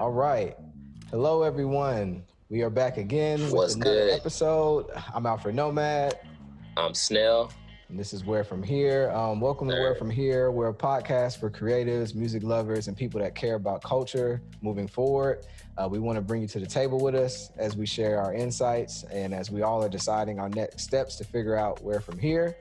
All right. Hello, everyone. We are back again with What's another good? episode. I'm Alfred Nomad, I'm Snell. and this is Where From Here. Um, welcome to Where From Here. We're a podcast for creatives, music lovers, and people that care about culture moving forward. Uh, we want to bring you to the table with us as we share our insights and as we all are deciding our next steps to figure out where from here.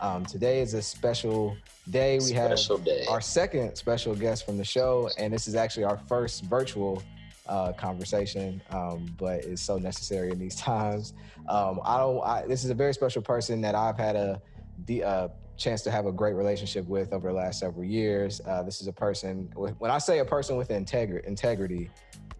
Um, today is a special day. We have day. our second special guest from the show, and this is actually our first virtual uh, conversation, um, but it's so necessary in these times. Um, I don't. I, this is a very special person that I've had a the uh, chance to have a great relationship with over the last several years. Uh, this is a person. When I say a person with integri- integrity.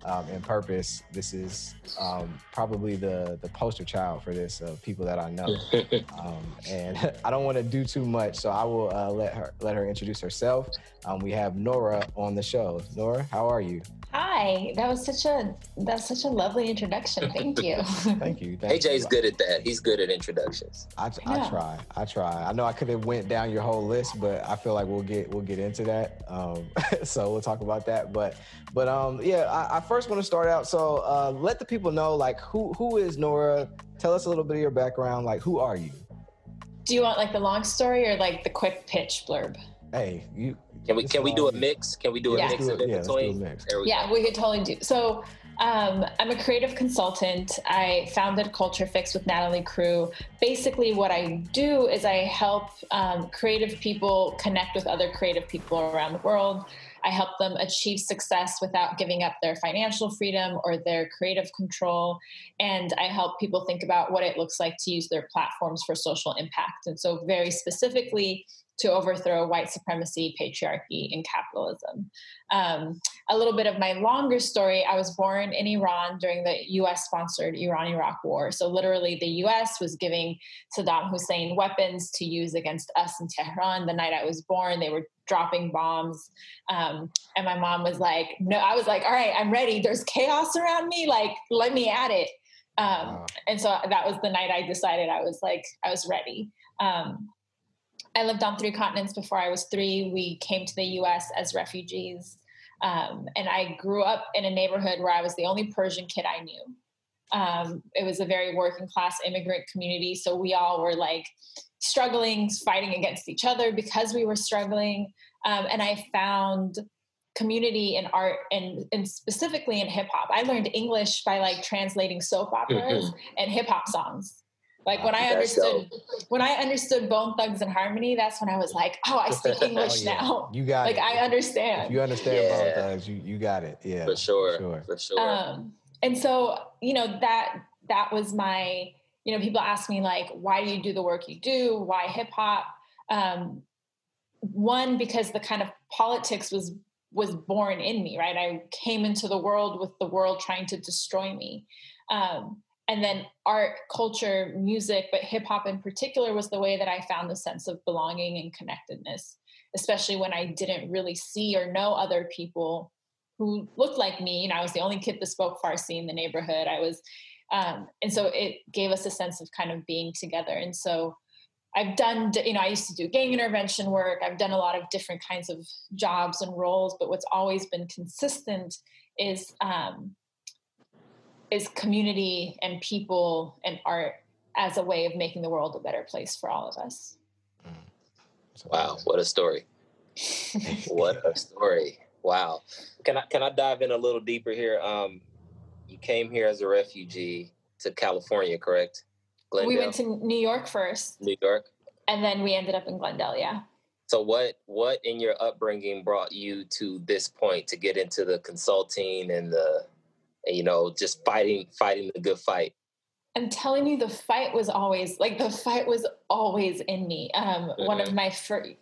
Um, and purpose. This is um, probably the the poster child for this of people that I know. Um, and I don't want to do too much, so I will uh, let her let her introduce herself. Um, we have Nora on the show. Nora, how are you? Hi, that was such a that's such a lovely introduction. Thank you. Thank you. Thank AJ's you. good at that. He's good at introductions. I, I Yeah. try. I try. I know I could have went down your whole list, but I feel like we'll get we'll get into that. Um, so we'll talk about that. But but um, yeah, I, I first want to start out. So uh, let the people know like who who is Nora. Tell us a little bit of your background. Like who are you? do you want like the long story or like the quick pitch blurb? Hey, you. Can we can we do a mix? Can we do a Yeah. mix Let's of do it. in Yeah, let's do a between? mix. We Yeah, we could totally do. So, um, I'm a creative consultant. I founded Culture Fix with Natalie Crew. Basically, what I do is I help um, creative people connect with other creative people around the world. I help them achieve success without giving up their financial freedom or their creative control. And I help people think about what it looks like to use their platforms for social impact. And so, very specifically, to overthrow white supremacy, patriarchy, and capitalism. Um, a little bit of my longer story I was born in Iran during the US sponsored Iran Iraq war. So, literally, the US was giving Saddam Hussein weapons to use against us in Tehran. The night I was born, they were dropping bombs. Um, and my mom was like, No, I was like, All right, I'm ready. There's chaos around me. Like, let me at it. Um, Wow. and so that was the night I decided I was like, I was ready. Um, I lived on three continents before I was three. We came to the US as refugees. Um, and I grew up in a neighborhood where I was the only Persian kid I knew. Um, it was a very working class immigrant community. So we all were like struggling, fighting against each other because we were struggling. Um, and I found community in art and, and specifically in hip hop. I learned English by like translating soap operas and hip hop songs. Like when I That's understood when I understood Bone Thugs and Harmony, that's when I was like, oh, I speak English Oh, yeah. now. You got Like it. I If understand. you understand Yeah. Bone Thugs, you you got it. Yeah, For sure. sure. For sure. Um, and so, you know, that that was my, you know, people ask me like, why do you do the work you do? Why hip hop? Um, one, because the kind of politics was was born in me, right? I came into the world with the world trying to destroy me. Um, and then art, culture, music, but hip hop in particular was the way that I found the sense of belonging and connectedness, especially when I didn't really see or know other people who looked like me. And I was the only kid that spoke Farsi in the neighborhood. I was, um, and so it gave us a sense of kind of being together. And so I've done, you know, I used to do gang intervention work. I've done a lot of different kinds of jobs and roles, but what's always been consistent is um, is community and people and art as a way of making the world a better place for all of us. Wow, what a story. What a story. Wow. Can I can I dive in a little deeper here? Um you came here as a refugee to California, correct? Glendale, we went to New York first, New York. and then we ended up in Glendale. Yeah. So what what in your upbringing brought you to this point to get into the consulting and the and, you know just fighting fighting the good fight? I'm telling you, the fight was always like the fight was always in me. Um, One of Mhm. my first,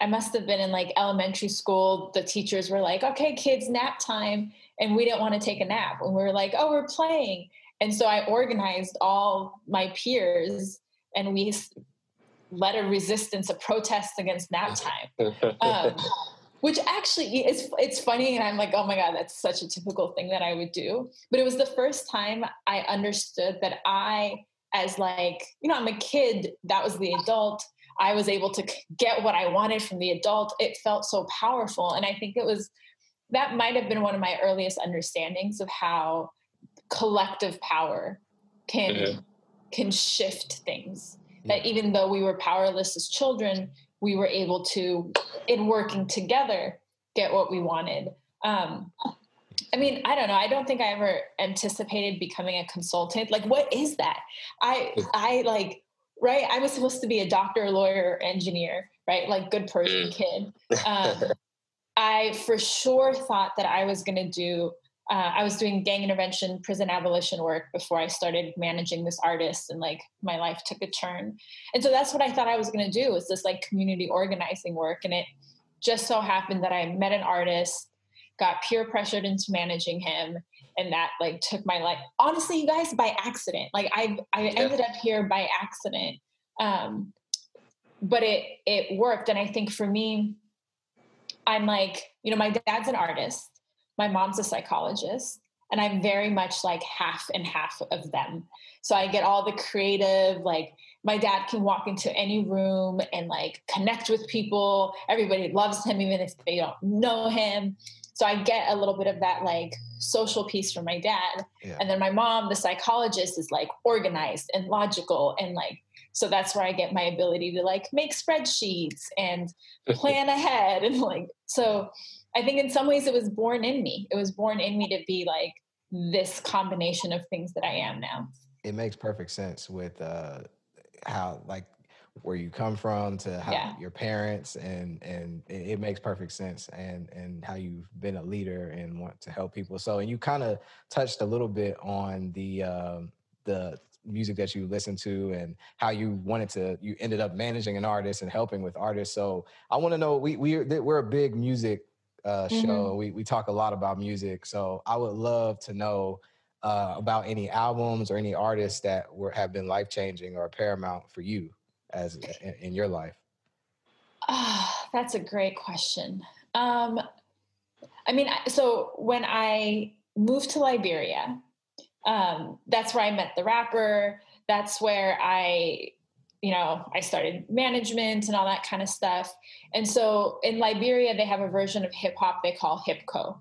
I must have been in like elementary school. The teachers were like, "Okay, kids, nap time," and we didn't want to take a nap, and we were like, "Oh, we're playing." And so I organized all my peers, and we led a resistance, a protest against nap time um, which actually is it's funny and i'm like oh my god that's such a typical thing that i would do but it was the first time i understood that i as like you know i'm a kid that was the adult i was able to get what i wanted from the adult it felt so powerful and i think it was that might have been one of my earliest understandings of how collective power can mm-hmm. can shift things yeah. that even though we were powerless as children we were able to in working together get what we wanted um, I mean, I don't know. I don't think I ever anticipated becoming a consultant. Like, what is that? I, I like, right? I was supposed to be a doctor, lawyer, engineer, right? Like, good person, mm. kid. Um, I for sure thought that I was going to do. Uh, I was doing gang intervention, prison abolition work before I started managing this artist, and like my life took a turn. And so that's what I thought I was going to do was this like community organizing work. And it just so happened that I met an artist got peer pressured into managing him and that like took my life honestly you guys by accident like i i ended up here by accident um but it it worked and i think for me i'm like you know my dad's an artist my mom's a psychologist and i'm very much like half and half of them so i get all the creative like my dad can walk into any room and like connect with people everybody loves him even if they don't know him so I get a little bit of that like social piece from my dad. Yeah. And then my mom, the psychologist, is like organized and logical and like so that's where I get my ability to like make spreadsheets and plan ahead and like so I think in some ways it was born in me. It was born in me to be like this combination of things that I am now. It makes perfect sense with uh how like where you come from to how yeah. your parents and and it, makes perfect sense and and how you've been a leader and want to help people so and you kind of touched a little bit on the um the music that you listen to and how you wanted to you ended up managing an artist and helping with artists so i want to know we we we're a big music uh, show mm-hmm. we we talk a lot about music so i would love to know uh, about any albums or any artists that were have been life changing or paramount for you as in, in your life? Oh, that's a great question. Um, I mean, so when I moved to Liberia, um, that's where I met the rapper. That's where I, you know, I started management and all that kind of stuff. And so in Liberia, they have a version of hip hop they call hipco,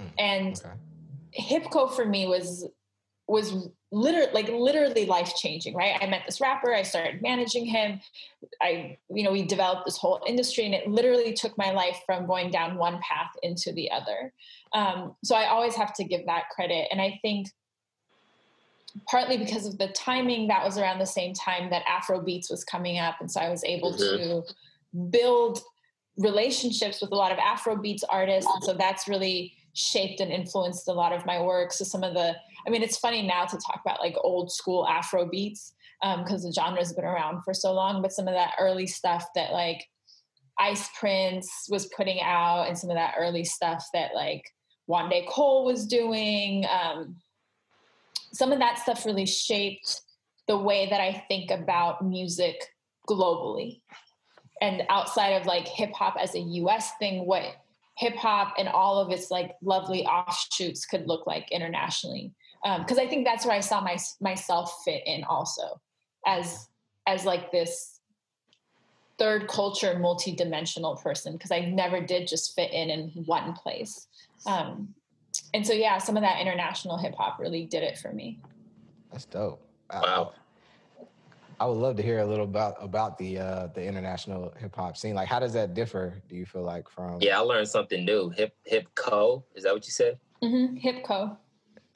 mm, and okay. hipco for me was was literally like literally life changing right? I met this rapper i started managing him. I you know we developed this whole industry and it literally took my life from going down one path into the other. Um, so i always have to give that credit. And i think partly because of the timing that was around the same time that afro beats was coming up. And so i was able mm-hmm. to build relationships with a lot of afro beats artists. And so that's really shaped and influenced a lot of my work. So some of the I mean, it's funny now to talk about like old school Afro beats because um, the genre has been around for so long, but some of that early stuff that like Ice Prince was putting out and some of that early stuff that like Wande Coal was doing, um, some of that stuff really shaped the way that I think about music globally. And outside of like hip hop as a US thing, what hip hop and all of its like lovely offshoots could look like internationally because um, I think that's where I saw my myself fit in also as as like this third culture multi-dimensional person because I never did just fit in in one place. Um, and so yeah, some of that international hip hop really did it for me. That's dope. Wow. I, I would love to hear a little about about the uh, the international hip hop scene. Like, how does that differ? Do you feel like from? Yeah, I learned something new. Hip hip co. Is that what you said? Mm-hmm. Hip co.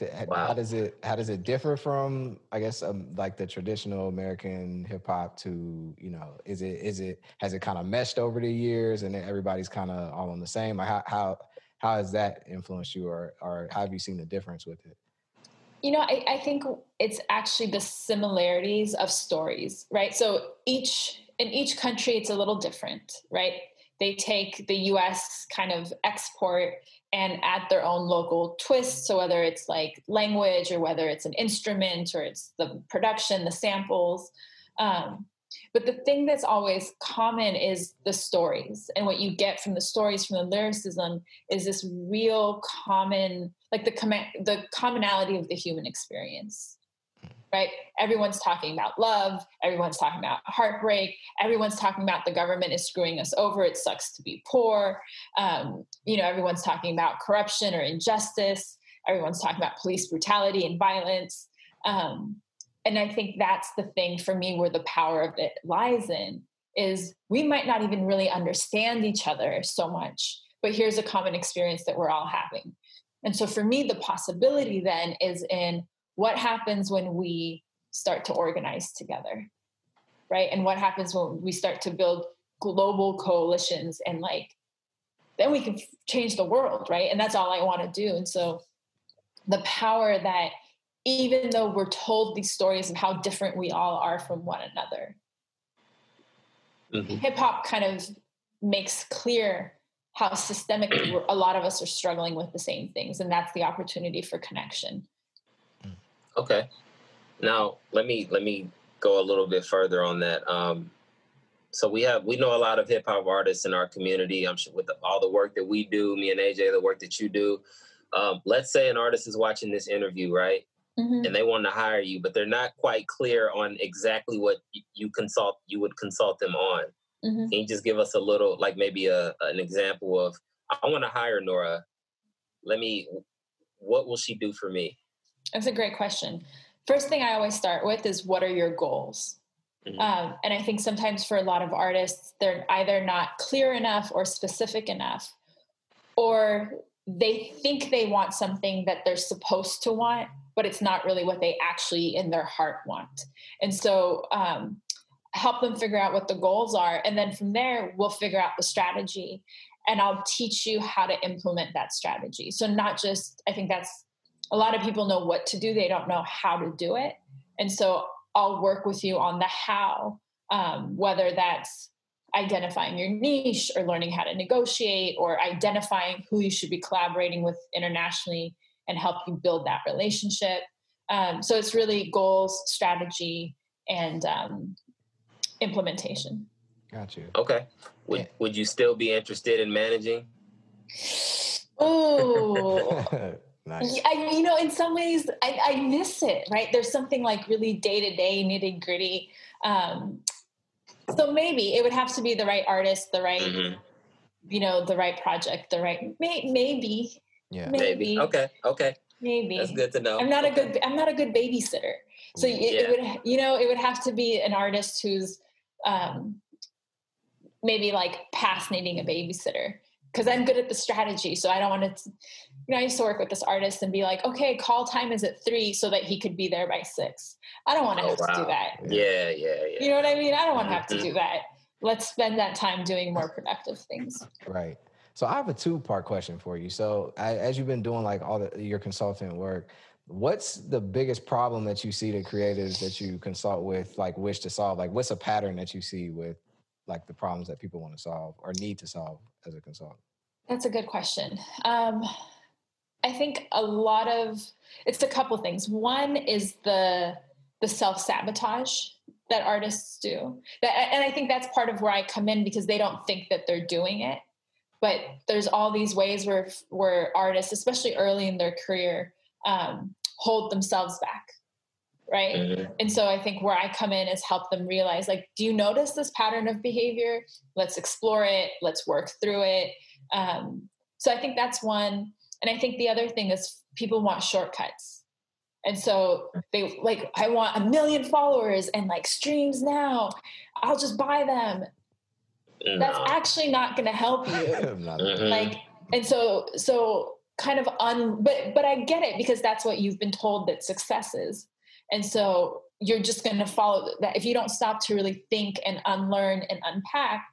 Wow. How does it how does it differ from I guess um, like the traditional American hip hop to you know is it is it has it kind of meshed over the years and everybody's kind of all on the same like how how how has that influenced you or or how have you seen the difference with it? You know, I, I think it's actually the similarities of stories, right? So each in each country it's a little different, right? They take the US kind of export and add their own local twist. So whether it's like language or whether it's an instrument or it's the production, the samples. Um, but the thing that's always common is the stories. And what you get from the stories, from the lyricism, is this real common, like the, com- the commonality of the human experience. right? Everyone's talking about love, everyone's talking about heartbreak, everyone's talking about the government is screwing us over, it sucks to be poor. Um, you know, everyone's talking about corruption or injustice, everyone's talking about police brutality and violence. Um, and I think that's the thing for me where the power of it lies in is we might not even really understand each other so much, but here's a common experience that we're all having. And so for me, the possibility then is in what happens when we start to organize together, right? And what happens when we start to build global coalitions and like, then we can change the world, right? And that's all I want to do. And so the power that even though we're told these stories of how different we all are from one another, mm-hmm. hip hop kind of makes clear how systemically a lot of us are struggling with the same things and that's the opportunity for connection. Okay. Now let me let me go a little bit further on that. Um, so we have we know a lot of hip hop artists in our community i'm sure with the, all the work that we do me and aj the work that you do. Um, let's say an artist is watching this interview right mm-hmm. and they want to hire you but they're not quite clear on exactly what you consult you would consult them on Mm-hmm. Can you just give us a little, like maybe a an example of I want to hire Nora. Let me. What will she do for me? That's a great question. First thing I always start with is what are your goals? Mm-hmm. Um, and I think sometimes for a lot of artists, they're either not clear enough or specific enough, or they think they want something that they're supposed to want, but it's not really what they actually in their heart want. And so um, help them figure out what the goals are and then from there we'll figure out the strategy and i'll teach you how to implement that strategy. So not just i think that's a lot of people know what to do they don't know how to do it. And so i'll work with you on the how um, whether that's identifying your niche or learning how to negotiate or identifying who you should be collaborating with internationally and help you build that relationship um, so it's really goals strategy and um, implementation. Got you. Okay. Would yeah. Would you still be interested in managing? Oh. nice. I, you know, in some ways, I, I, miss it. Right? There's something like really day to day, nitty gritty. Um, so maybe it would have to be the right artist, the right, mm-hmm. you know, the right project, the right. May, maybe. Yeah. Maybe. maybe. Okay. Okay. Maybe. That's good to know. I'm not okay. a good. I'm not a good babysitter. So it, yeah. it would, you know, it would have to be an artist who's um, maybe like past needing a babysitter because I'm good at the strategy. So I don't want to, you know, I used to work with this artist and be like, okay, call time is at three so that he could be there by six. I don't want to oh, have wow. to do that. Yeah, yeah, yeah. You know what I mean? I don't want to have to do mm-hmm. that. Let's spend that time doing more productive things. Right. So I have a two part question for you. So as you've been doing like all the, your consultant work, what's the biggest problem that you see the creatives that you consult with like wish to solve? Like what's a pattern that you see with like the problems that people want to solve or need to solve as a consultant? That's a good question. Um, i think a lot of it's a couple things. One is the the self-sabotage that artists do. That, and i think that's part of where i come in because they don't think that they're doing it but there's all these ways where where artists especially early in their career um, hold themselves back right? Mm-hmm. and so i think where i come in is help them realize like do you notice this pattern of behavior? Let's explore it. Let's work through it. Um, so i think that's one. And i think the other thing is people want shortcuts. And so they like i want a million followers and like streams now. I'll just buy them no. that's actually not going to help you mm-hmm. like and so so kind of un but but I get it because that's what you've been told that success is. And so you're just going to follow that if you don't stop to really think and unlearn and unpack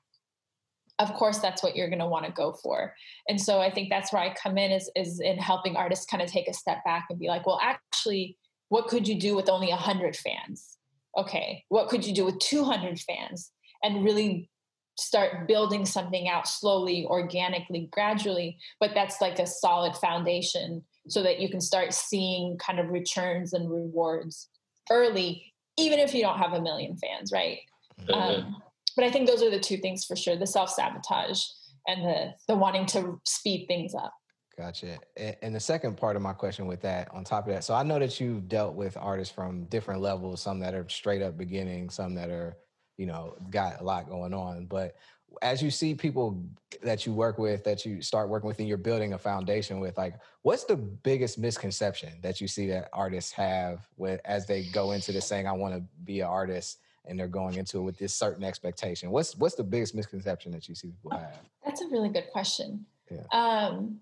of course that's what you're going to want to go for and so i think that's where i come in is, is in helping artists kind of take a step back and be like well actually what could you do with only 100 fans okay what could you do with 200 fans and really start building something out slowly, organically, gradually, but that's like a solid foundation so that you can start seeing kind of returns and rewards early, even if you don't have a million fans, right? Mm-hmm. Um, but I think those are the two things for sure: the self sabotage and the the wanting to speed things up. Gotcha. And the second part of my question with that, on top of that, so I know that you've dealt with artists from different levels, some that are straight up beginning, some that are, you know, got a lot going on. But as you see people that you work with, that you start working with, and you're building a foundation with, like, what's the biggest misconception that you see that artists have with as they go into this saying, "I want to be an artist," and they're going into it with this certain expectation? What's what's the biggest misconception that you see people have? That's a really good question. Yeah. Um,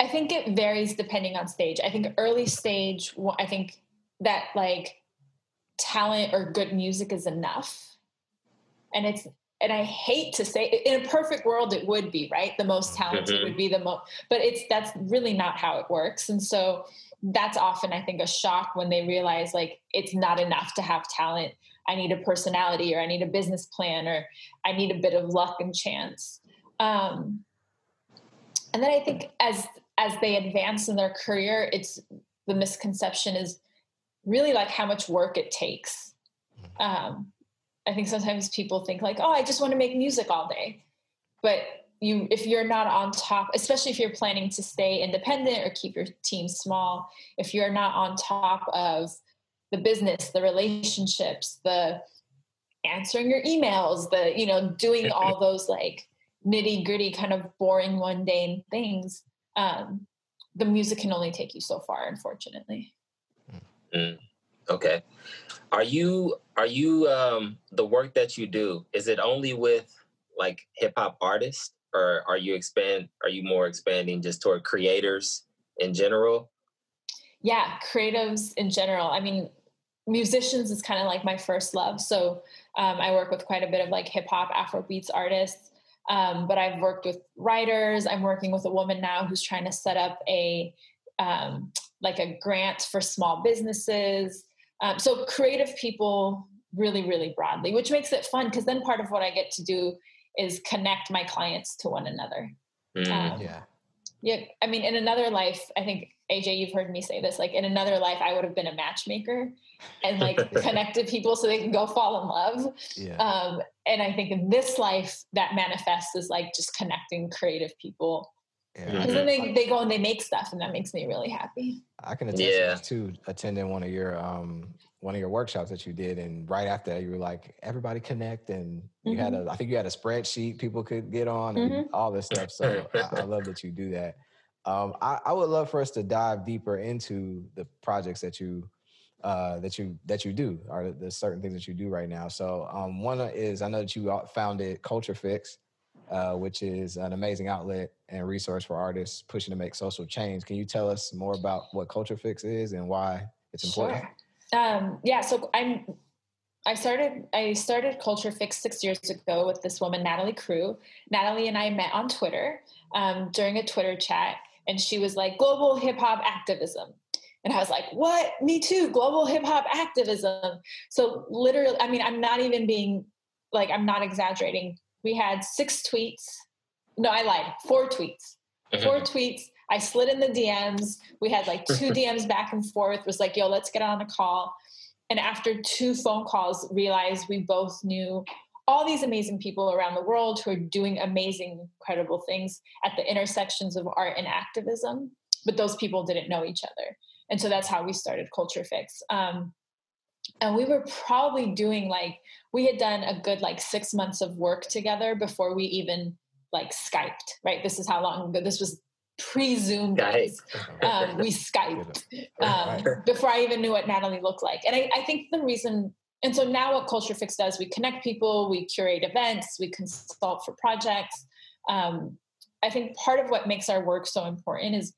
I think it varies depending on stage. I think early stage, I think that like talent or good music is enough. And it's, and I hate to say in a perfect world, it would be right. The most talented mm-hmm. would be the most, but it's, that's really not how it works. And so that's often, I think, a shock when they realize like it's not enough to have talent. I need a personality or I need a business plan or I need a bit of luck and chance. Um, and then I think as as they advance in their career, it's the misconception is really like how much work it takes. Mm-hmm. Um, I think sometimes people think like, oh, I just want to make music all day, but you if you're not on top, especially if you're planning to stay independent or keep your team small, if you're not on top of the business, the relationships, the answering your emails, the you know doing all those like nitty gritty kind of boring mundane things um, the music can only take you so far, unfortunately. Mm, okay. Are you are you um, the work that you do? Is it only with like hip hop artists, or are you expand? Are you more expanding just toward creators in general? Yeah, creatives in general. I mean, musicians is kind of like my first love. So um, I work with quite a bit of like hip hop, Afro beats artists. Um, but I've worked with writers. I'm working with a woman now who's trying to set up a um, like a grant for small businesses. Um, so creative people really, really broadly, which makes it fun because then part of what I get to do is connect my clients to one another. Mm, yeah. Yeah. I mean, in another life, I think AJ, you've heard me say this. Like in another life, I would have been a matchmaker and like connected people so they can go fall in love. Yeah. Um, and I think in this life, that manifests as like just connecting creative people. Because yeah. then they, they go and they make stuff, and that makes me really happy. I can attest yeah. to attending one of your um one of your workshops that you did, and right after that, you were like, "Everybody connect," and you mm-hmm. had a I think you had a spreadsheet people could get on and mm-hmm. all this stuff. So I, I love that you do that. Um, I, I, would love for us to dive deeper into the projects that you uh, that you that you do, or the certain things that you do right now. So um, one is I know that you founded Culture Fix, uh, which is an amazing outlet and resource for artists pushing to make social change. Can you tell us more about what Culture Fix is and why it's important? Sure. Um, yeah, so I'm I started I started Culture Fix six years ago with this woman Natalie Crew. Natalie and I met on Twitter um, during a Twitter chat, and she was like global hip hop activism and i was like what me too global hip hop activism so literally i mean i'm not even being like i'm not exaggerating we had six tweets. No i lied. Four tweets. Mm-hmm. four tweets. I slid in the dms we had like two dms back and forth. Was like yo let's get on a call. And after two phone calls realized we both knew all these amazing people around the world who are doing amazing, incredible things at the intersections of art and activism, but those people didn't know each other. And so that's how we started Culture Fix. Um, and we were probably doing like, we had done a good like six months of work together before we even like Skyped, right? This is how long ago this was pre Zoom days. Um, we Skyped um, before I even knew what Natalie looked like. And I, I think the reason and so now what Culture Fix does, we connect people, we curate events, we consult for projects. Um, I think part of what makes our work so important is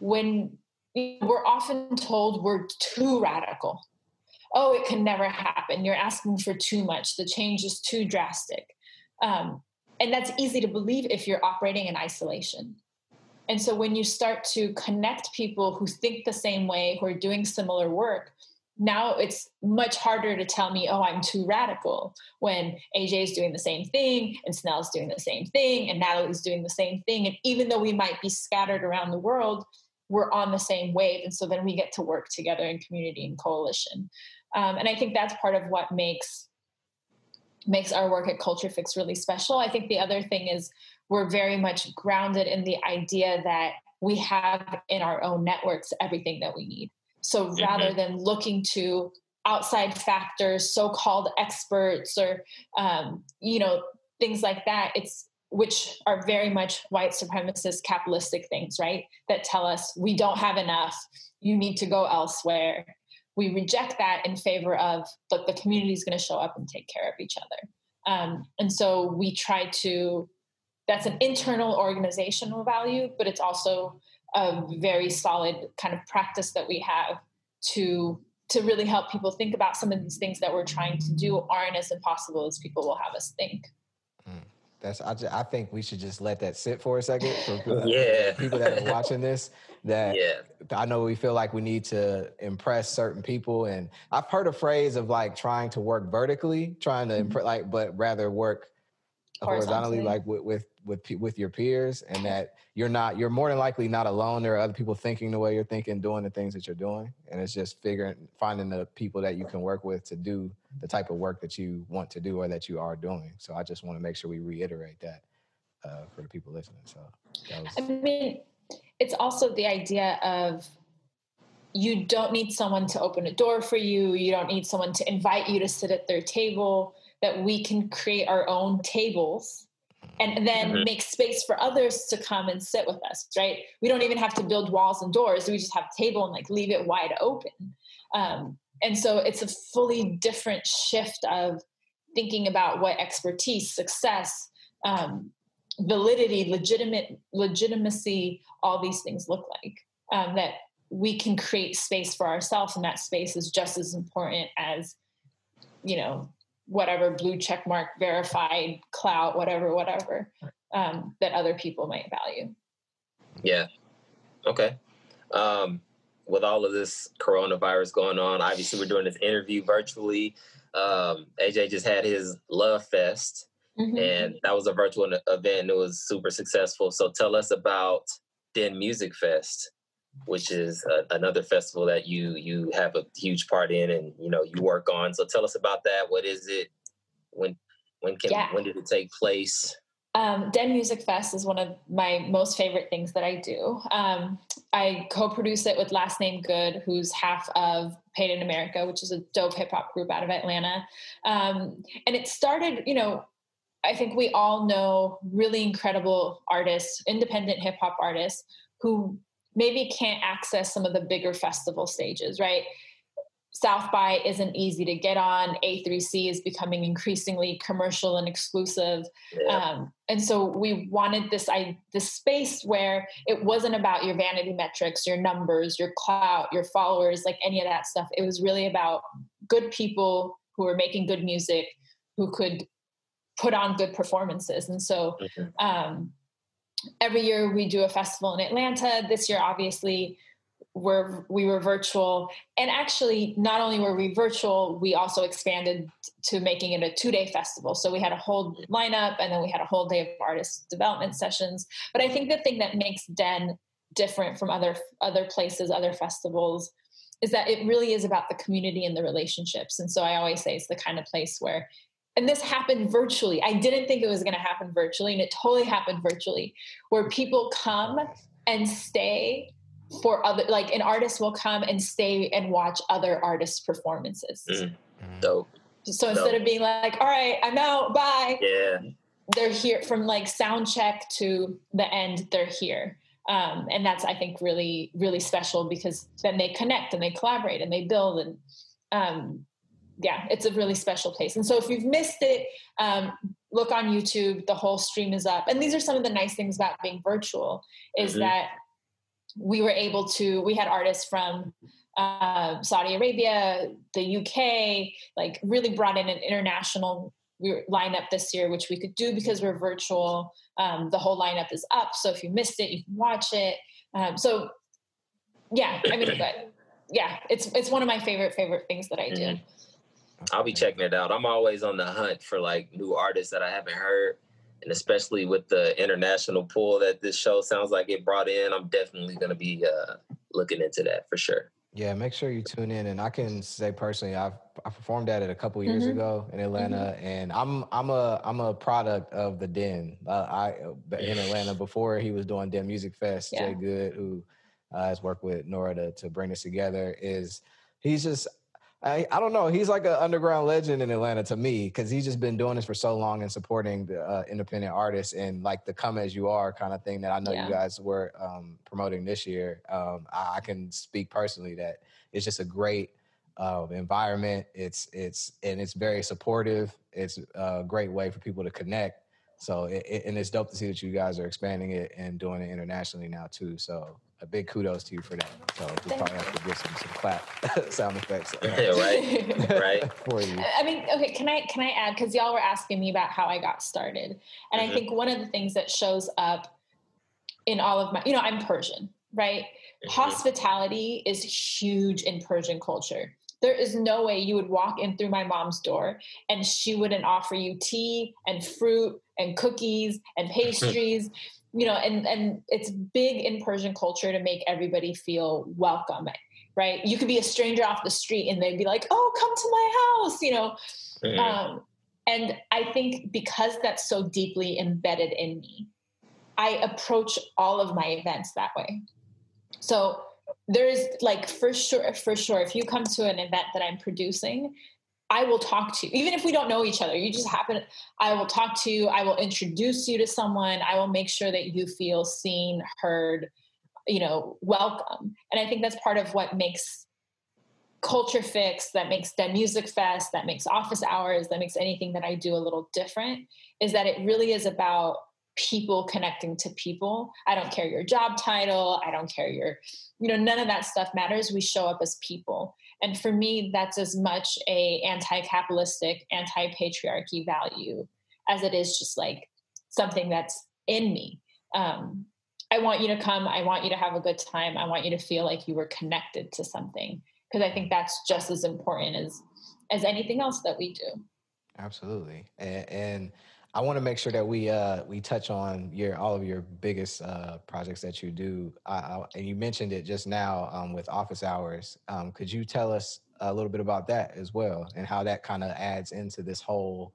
when we're often told we're too radical. Oh, it can never happen. You're asking for too much. The change is too drastic. Um, and that's easy to believe if you're operating in isolation. And so when you start to connect people who think the same way, who are doing similar work, now it's much harder to tell me, oh, I'm too radical when AJ is doing the same thing and Snell's doing the same thing and Natalie's doing the same thing. And even though we might be scattered around the world, we're on the same wave. And so then we get to work together in community and coalition. Um, and I think that's part of what makes makes our work at Culture Fix really special. I think the other thing is we're very much grounded in the idea that we have in our own networks everything that we need. So mm-hmm. rather than looking to outside factors, so-called experts, or um, you know things like that, it's which are very much white supremacist capitalistic things, right? That tell us we don't have enough, you need to go elsewhere. We reject that in favor of, look, the community is going to show up and take care of each other. Um, and so we try to, that's an internal organizational value, but it's also a very solid kind of practice that we have to to really help people think about some of these things that we're trying to do aren't as impossible as people will have us think. Mm. That's I, just, I think we should just let that sit for a second for people, yeah. people that are watching this. That yeah. I know we feel like we need to impress certain people, and I've heard a phrase of like trying to work vertically, trying to mm-hmm. impress, like, but rather work horizontally, like with, with with with your peers, and that you're not you're more than likely not alone. There are other people thinking the way you're thinking, doing the things that you're doing, and it's just figuring finding the people that you can work with to do the type of work that you want to do or that you are doing. So I just want to make sure we reiterate that uh, for the people listening. So was- I mean, it's also the idea of you don't need someone to open a door for you. You don't need someone to invite you to sit at their table. That we can create our own tables and then mm-hmm. make space for others to come and sit with us right we don't even have to build walls and doors we just have a table and like leave it wide open um, and so it's a fully different shift of thinking about what expertise success um, validity legitimate legitimacy all these things look like um, that we can create space for ourselves and that space is just as important as you know whatever blue check mark verified clout whatever whatever um, that other people might value. Yeah. Okay. Um, with all of this coronavirus going on obviously we're doing this interview virtually. Um, aj just had his love fest mm-hmm. and that was a virtual event and it was super successful so tell us about den music fest which is a, another festival that you you have a huge part in and you know you work on. So tell us about that. What is it? When when can yeah. when did it take place? Um, Den Music Fest is one of my most favorite things that I do. Um, I co-produce it with Last Name Good, who's half of Paid in America, which is a dope hip hop group out of Atlanta. Um, and it started, you know, I think we all know really incredible artists, independent hip hop artists who maybe can't access some of the bigger festival stages, right? South by isn't easy to get on. A3C is becoming increasingly commercial and exclusive, yeah. um, and so we wanted this I, this space where it wasn't about your vanity metrics, your numbers, your clout, your followers, like any of that stuff. It was really about good people who were making good music, who could put on good performances, and so mm-hmm. um, every year we do a festival in Atlanta. This year, obviously, we're, we were virtual. And actually, not only were we virtual, we also expanded to making it a two day festival. So we had a whole lineup and then we had a whole day of artist development sessions. But I think the thing that makes Den different from other other places, other festivals, is that it really is about the community and the relationships. And so I always say it's the kind of place where and this happened virtually. I didn't think it was going to happen virtually, and it totally happened virtually, where people come and stay for other, like an artist will come and stay and watch other artists' performances. Mm. Dope. So instead Dope. of being like, "All right, I'm out, bye," yeah, they're here from like sound check to the end. They're here. Um, and that's I think really really special because then they connect and they collaborate and they build and um, yeah, it's a really special place. And so if you've missed it, um, look on YouTube. The whole stream is up. And these are some of the nice things about being virtual is mm-hmm. that we were able to. We had artists from uh, Saudi Arabia, the UK, like really brought in an international lineup this year, which we could do because we're virtual. Um, the whole lineup is up, so if you missed it, you can watch it. Um, so yeah, I mean, but yeah, it's it's one of my favorite favorite things that I do. Mm-hmm. I'll be checking it out. I'm always on the hunt for like new artists that I haven't heard. And especially with the international pool that this show sounds like it brought in, I'm definitely going to be uh, looking into that for sure. Yeah, make sure you tune in. And I can say personally, I've I performed at it a couple years mm-hmm. ago in Atlanta, mm-hmm. and I'm I'm a I'm a product of the Den. Uh, I in Atlanta before he was doing Den Music Fest. Yeah. Jay Good, who uh, has worked with Nora to to bring this together, is he's just I, I don't know. He's like an underground legend in Atlanta to me because he's just been doing this for so long and supporting the uh, independent artists and like the come as you are kind of thing that I know yeah. you guys were um, promoting this year. Um, I, I, can speak personally that it's just a great uh, environment. It's it's and it's very supportive. It's a great way for people to connect. So it, it, and it's dope to see that you guys are expanding it and doing it internationally now too. So a big kudos to you for that. So we probably have to give some, some clap sound effects. right, right. for you. I mean, okay. Can I can I add because y'all were asking me about how I got started, and mm-hmm. I think one of the things that shows up in all of my, you know, I'm Persian, right? Mm-hmm. Hospitality is huge in Persian culture. There is no way you would walk in through my mom's door and she wouldn't offer you tea and fruit and cookies and pastries you know and and it's big in persian culture to make everybody feel welcome right? You could be a stranger off the street and they'd be like oh come to my house you know? Mm-hmm. um, and i think because that's so deeply embedded in me i approach all of my events that way. So there's like for sure for sure if you come to an event that i'm producing I will talk to you, even if we don't know each other. You just happen, I will talk to you. I will introduce you to someone. I will make sure that you feel seen, heard, you know, welcome. And I think that's part of what makes Culture Fix, that makes Den Music Fest, that makes office hours, that makes anything that I do a little different, is that it really is about people connecting to people. I don't care your job title. I don't care your, you know, none of that stuff matters. We show up as people. And for me, that's as much a anti-capitalistic, anti-patriarchy value as it is just like something that's in me. Um, I want you to come. I want you to have a good time. I want you to feel like you were connected to something because I think that's just as important as as anything else that we do. Absolutely, and, and I want to make sure that we uh, we touch on your all of your biggest uh, projects that you do, I, I, and you mentioned it just now um, with office hours. Um, could you tell us a little bit about that as well, and how that kind of adds into this whole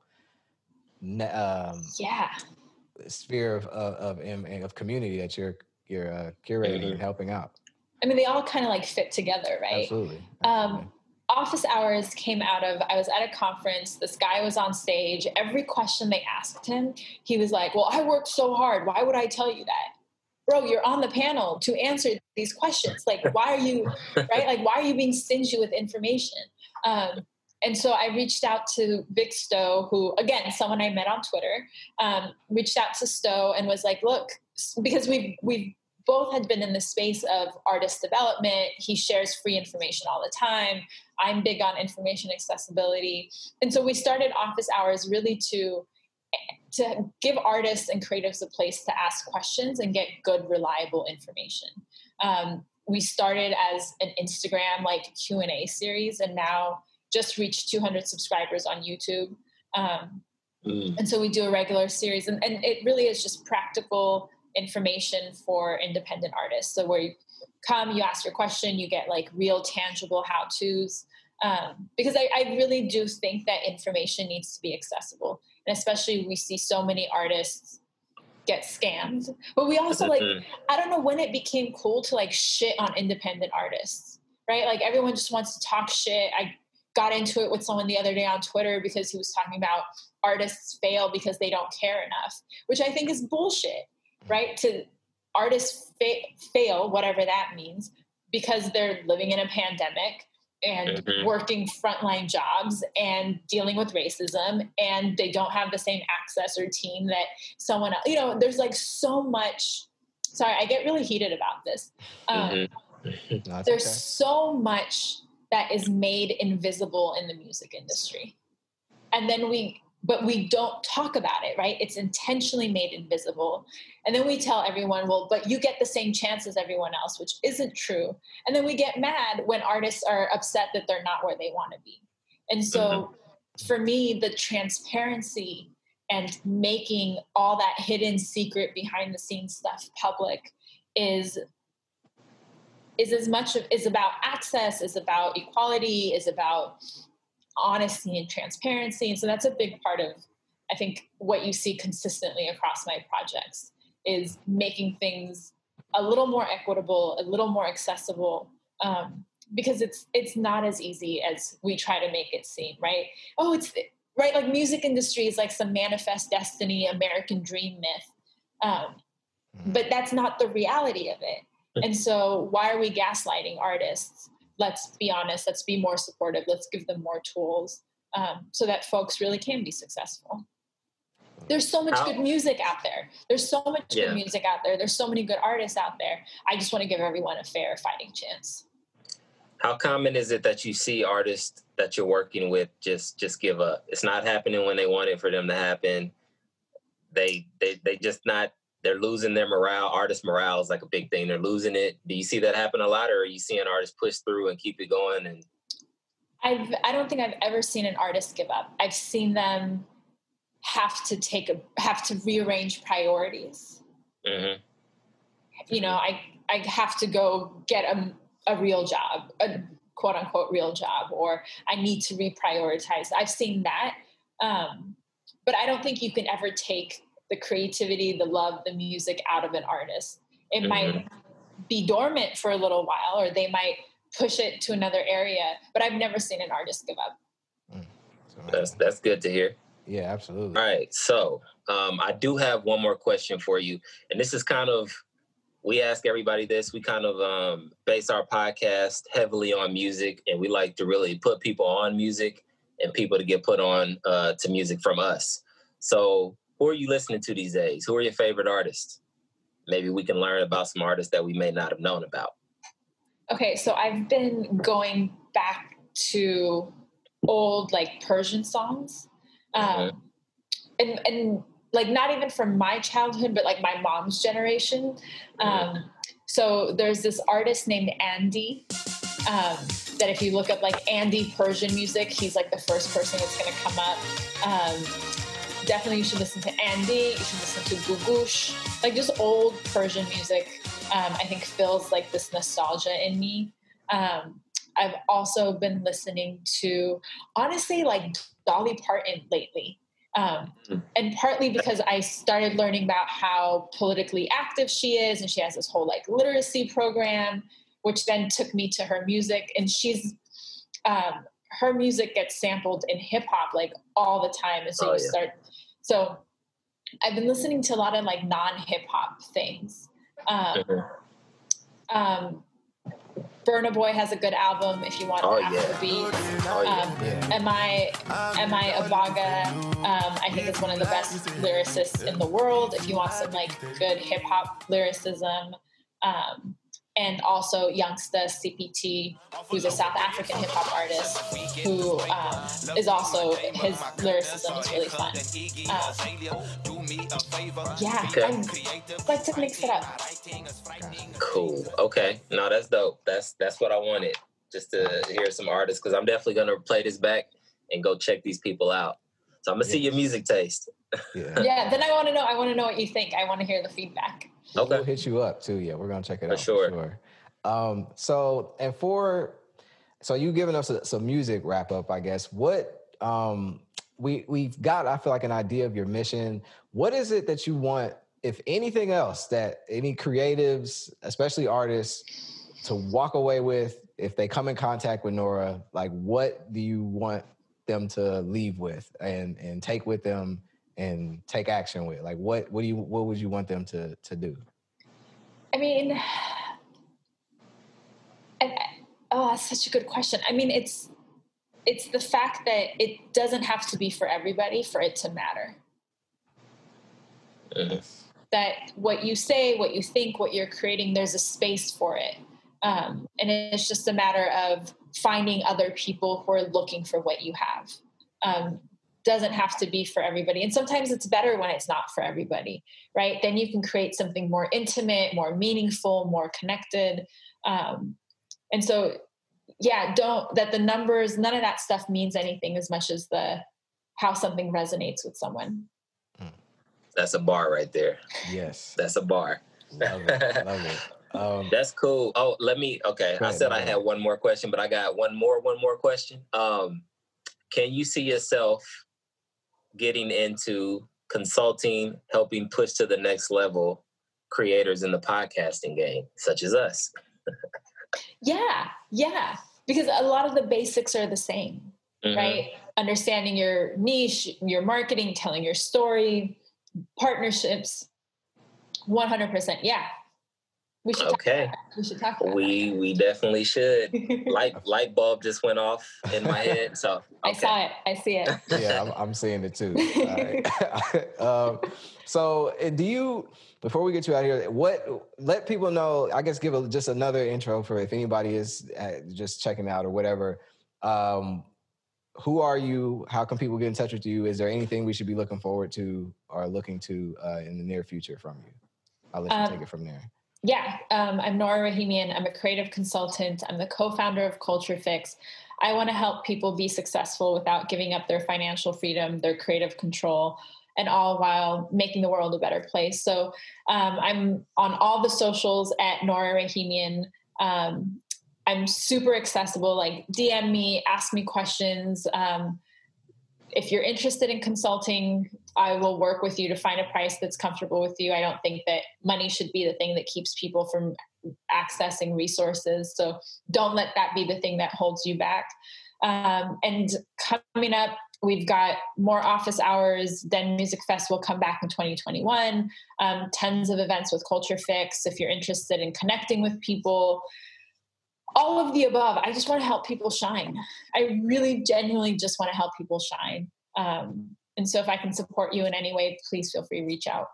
um, yeah sphere of of, of, of community that you're you're uh, curating mm-hmm. and helping out? I mean, they all kind of like fit together, right? Absolutely. Um, Absolutely office hours came out of I was at a conference, this guy was on stage. Every question they asked him, he was like, Well, I worked so hard. Why would I tell you that? Bro, you're on the panel to answer these questions. Like, why are you, right? Like, why are you being stingy with information? Um, and so I reached out to Vic Stowe, who, again, someone I met on Twitter, um, reached out to Stowe and was like, look, because we've, we've both had been in the space of artist development. He shares free information all the time. I'm big on information accessibility. And so we started office hours really to to give artists and creatives a place to ask questions and get good reliable information um, we started as an instagram like q&a series and now just reached 200 subscribers on youtube um, mm. and so we do a regular series and, and it really is just practical information for independent artists. So where you come, you ask your question, you get like real tangible how to's. Um, because I, I really do think that information needs to be accessible. And especially we see so many artists get scammed. But we also like, mm-hmm. I don't know when it became cool to like shit on independent artists, right? Like everyone just wants to talk shit. I got into it with someone the other day on Twitter because he was talking about artists fail because they don't care enough, which I think is bullshit right? To artists fa- fail, whatever that means, because they're living in a pandemic and mm-hmm. working frontline jobs and dealing with racism and they don't have the same access or team that someone else you know there's like so much sorry i get really heated about this um, mm-hmm. no, there's okay. so much that is made invisible in the music industry and then we but we don't talk about it, right? It's intentionally made invisible. And then we tell everyone, well, but you get the same chance as everyone else, which isn't true. And then we get mad when artists are upset that they're not where they want to be. And so mm-hmm. for me, the transparency and making all that hidden secret behind the scenes stuff public is is as much of is about access is about equality is about honesty and transparency. And so that's a big part of, I think, what you see consistently across my projects is making things a little more equitable, a little more accessible. Um, because it's it's not as easy as we try to make it seem, right? Oh, it's right like music industry is like some manifest destiny, American dream myth, um, mm-hmm. but that's not the reality of it. And so, why are we gaslighting artists? Let's be honest. Let's be more supportive. Let's give them more tools um, so that folks really can be successful. There's so much How? good music out there. There's so much yeah. good music out there. There's so many good artists out there. I just want to give everyone a fair fighting chance. How common is it that you see artists that you're working with just just give up? It's not happening when they want it for them to happen. They they they just not they're losing their morale. Artist morale is like a big thing. They're losing it. Do you see that happen a lot, or are you seeing artists push through and keep it going? And I've I don't think I've ever seen an artist give up. I've seen them have to take a have to rearrange priorities. Mm-hmm. You know, I I have to go get a a real job, a quote unquote real job, or I need to reprioritize. I've seen that. Um, but I don't think you can ever take the creativity, the love, the music out of an artist. It mm-hmm. might be dormant for a little while, or they might push it to another area. But I've never seen an artist give up. Mm. That's that's good to hear. Yeah, absolutely. All right, so um, I do have one more question for you, and this is kind of we ask everybody this. We kind of um, base our podcast heavily on music, and we like to really put people on music and people to get put on uh, to music from us. So, who are you listening to these days? Who are your favorite artists? Maybe we can learn about some artists that we may not have known about. Okay, so I've been going back to old like Persian songs, um, mm-hmm. and and like not even from my childhood, but like my mom's generation. Um, so there's this artist named Andy. Um, that if you look up like Andy Persian music, he's like the first person that's going to come up. Um, definitely, you should listen to Andy. You should listen to Googoosh, like just old Persian music. Um, I think feels like this nostalgia in me. Um, I've also been listening to honestly like Dolly Parton lately. Um, mm-hmm. and partly because I started learning about how politically active she is, and she has this whole like literacy program, which then took me to her music. And she's um, her music gets sampled in hip hop like all the time, and so oh, you yeah. start. So I've been listening to a lot of like non hip hop things. Um, mm-hmm. um, Burna Boy has a good album if you want oh, Afrobeat. Yeah. Oh, yeah. Um, yeah. Mi Mi Abaga, um, I think is one of the best lyricists in the world. If you want some like good hip hop lyricism. Um, and also Youngsta CPT, who's a South African hip hop artist, who um, is also his lyricism is really fun. Um, yeah, okay. I like to mix it up. Cool. Okay. No, that's dope. That's that's what I wanted. Just to hear some artists, because I'm definitely gonna play this back and go check these people out. So I'm gonna see your music taste. Yeah. yeah. Then I want to know. I want to know what you think. I want to hear the feedback. Okay. We'll hit you up too. Yeah, we're gonna check it for out. Sure. For sure. Um, so and for so you giving us a, some music wrap up, I guess. What um we we've got, I feel like an idea of your mission. What is it that you want, if anything else, that any creatives, especially artists, to walk away with if they come in contact with Nora? Like, what do you want them to leave with and and take with them and take action with? Like what what do you what would you want them to to do? I mean, I, oh, that's such a good question. I mean, it's it's the fact that it doesn't have to be for everybody for it to matter. Mm-hmm. That what you say, what you think, what you're creating, there's a space for it. Um, and it's just a matter of finding other people who are looking for what you have. Um, doesn't have to be for everybody. And sometimes it's better when it's not for everybody, right? Then you can create something more intimate, more meaningful, more connected. Um, and so, yeah, don't that the numbers, none of that stuff means anything as much as the how something resonates with someone. Hmm. That's a bar right there. Yes. That's a bar. Love it. Love it. Um, That's cool. Oh, let me. Okay, I said I had one more question, but I got one more. One more question. Um, can you see yourself getting into consulting, helping push to the next level creators in the podcasting game, such as us? yeah, yeah. Because a lot of the basics are the same, mm-hmm. right? Understanding your niche, your marketing, telling your story, partnerships. 100%. Yeah. We should okay. we should talk about We we definitely should. light light bulb just went off in my head. So okay. I saw it. I see it. yeah, I'm, I'm seeing it too. um, so eh, do you before we get you out here, what let people know? I guess give a, just another intro for if anybody is uh, just checking out or whatever. Um, who are you? How can people get in touch with you? Is there anything we should be looking forward to or looking to uh, in the near future from you? I'll let you um, take it from there. Yeah, um, I'm Nora Rahimian. I'm a creative consultant. I'm the co founder of Culture Fix. I want to help people be successful without giving up their financial freedom, their creative control, and all while making the world a better place. So um, I'm on all the socials at Nora Rahimian. Um, I'm super accessible. Like DM me, ask me questions. Um, if you're interested in consulting, I will work with you to find a price that's comfortable with you. I don't think that money should be the thing that keeps people from accessing resources. So don't let that be the thing that holds you back. Um, and coming up, we've got more office hours. Den Music Fest will come back in 2021. Um, tons of events with Culture Fix. If you're interested in connecting with people, all of the above. I just want to help people shine. I really genuinely just want to help people shine. Um, and so if I can support you in any way, please feel free to reach out.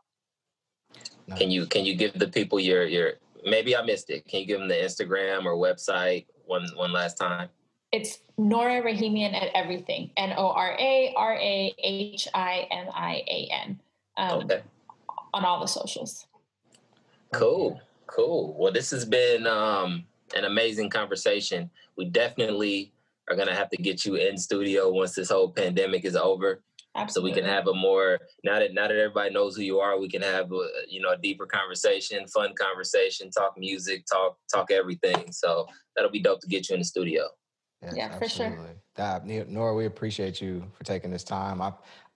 Can you can you give the people your your maybe I missed it. Can you give them the Instagram or website one one last time? It's Nora Rahimian at everything. N O R A R A H I M I A N. Um, okay. On all the socials. Cool. Cool. Well, this has been um, an amazing conversation. We definitely are going to have to get you in studio once this whole pandemic is over. Absolutely. So we can have a more now that now that everybody knows who you are, we can have a, you know a deeper conversation, fun conversation, talk music, talk talk everything. So that'll be dope to get you in the studio. Yes, yeah, for sure. That, Nora, we appreciate you for taking this time. I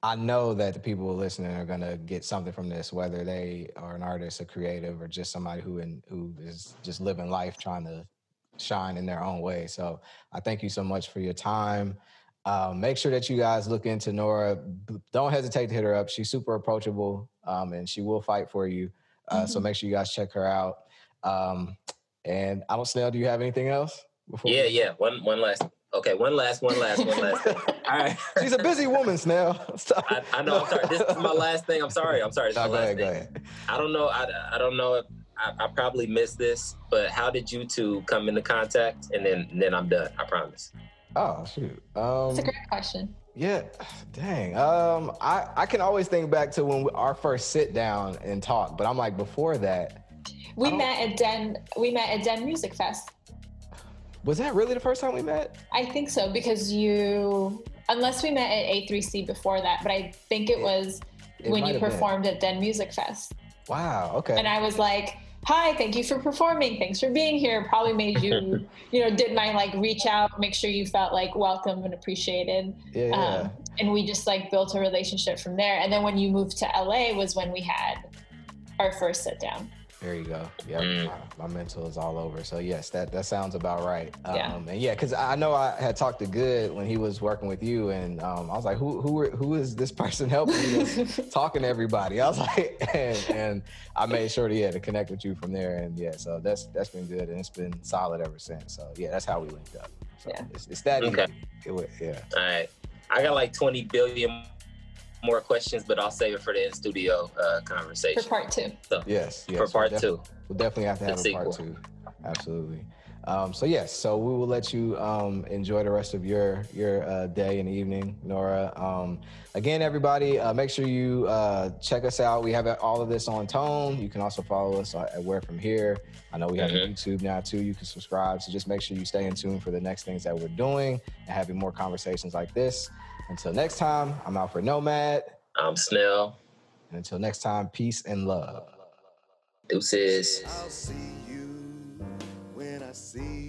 I know that the people listening are gonna get something from this, whether they are an artist, a creative, or just somebody who in, who is just living life trying to shine in their own way. So I thank you so much for your time. Um, make sure that you guys look into Nora. Don't hesitate to hit her up. She's super approachable um, and she will fight for you. Uh, mm-hmm. So make sure you guys check her out. Um, and I don't, Snell, do you have anything else? yeah, yeah. One, one last. Okay, one last, one last, one last thing. All right. She's a busy woman, Snell. I, I, know. I'm sorry. This is my last thing. I'm sorry. I'm sorry. No, go ahead. Thing. Go ahead. I don't know. I, I don't know if I, I, probably missed this, but how did you two come into contact? And then, and then I'm done. I promise. Oh shoot. Um, That's a great question. Yeah, dang. Um, I I can always think back to when we, our first sit down and talk, but I'm like before that. We met at Den. We met at Den Music Fest. Was that really the first time we met? I think so because you, unless we met at A3C before that, but I think it was it when you performed been. at Den Music Fest. Wow. Okay. And I was like, hi, thank you for performing. Thanks for being here. Probably made you, you know, did my like reach out, make sure you felt like welcome and appreciated. Yeah, yeah. Um, and we just like built a relationship from there. And then when you moved to LA was when we had our first sit down. There you go. Yeah, mm. my, my, mental is all over. So yes, that that sounds about right. Um, yeah. And yeah, because I know I had talked to Good when he was working with you, and um, I was like, who who who is this person helping you talking to everybody? I was like, and, and I made sure to yeah to connect with you from there, and yeah, so that's that's been good, and it's been solid ever since. So yeah, that's how we linked up. So yeah. it's, it's that okay. It, yeah. All right. I got like 20 billion more questions, but I'll save it for the in studio uh, conversation. For part two. So, yes, yes. For part we'll two. We'll definitely have to have the a sequel. part two. Absolutely. Um, so yes, so we will let you um, enjoy the rest of your your uh, day and evening, Nora. Um, again, everybody, uh, make sure you uh, check us out. We have all of this on Tone. You can also follow us at Where From Here. I know we have mm-hmm. YouTube now too. You can subscribe. So just make sure you stay in tune for the next things that we're doing and having more conversations like this. Until next time, I'm Alfred Nomad. I'm Snell. And until next time, peace and love. Deuces. I'll see you when I see you.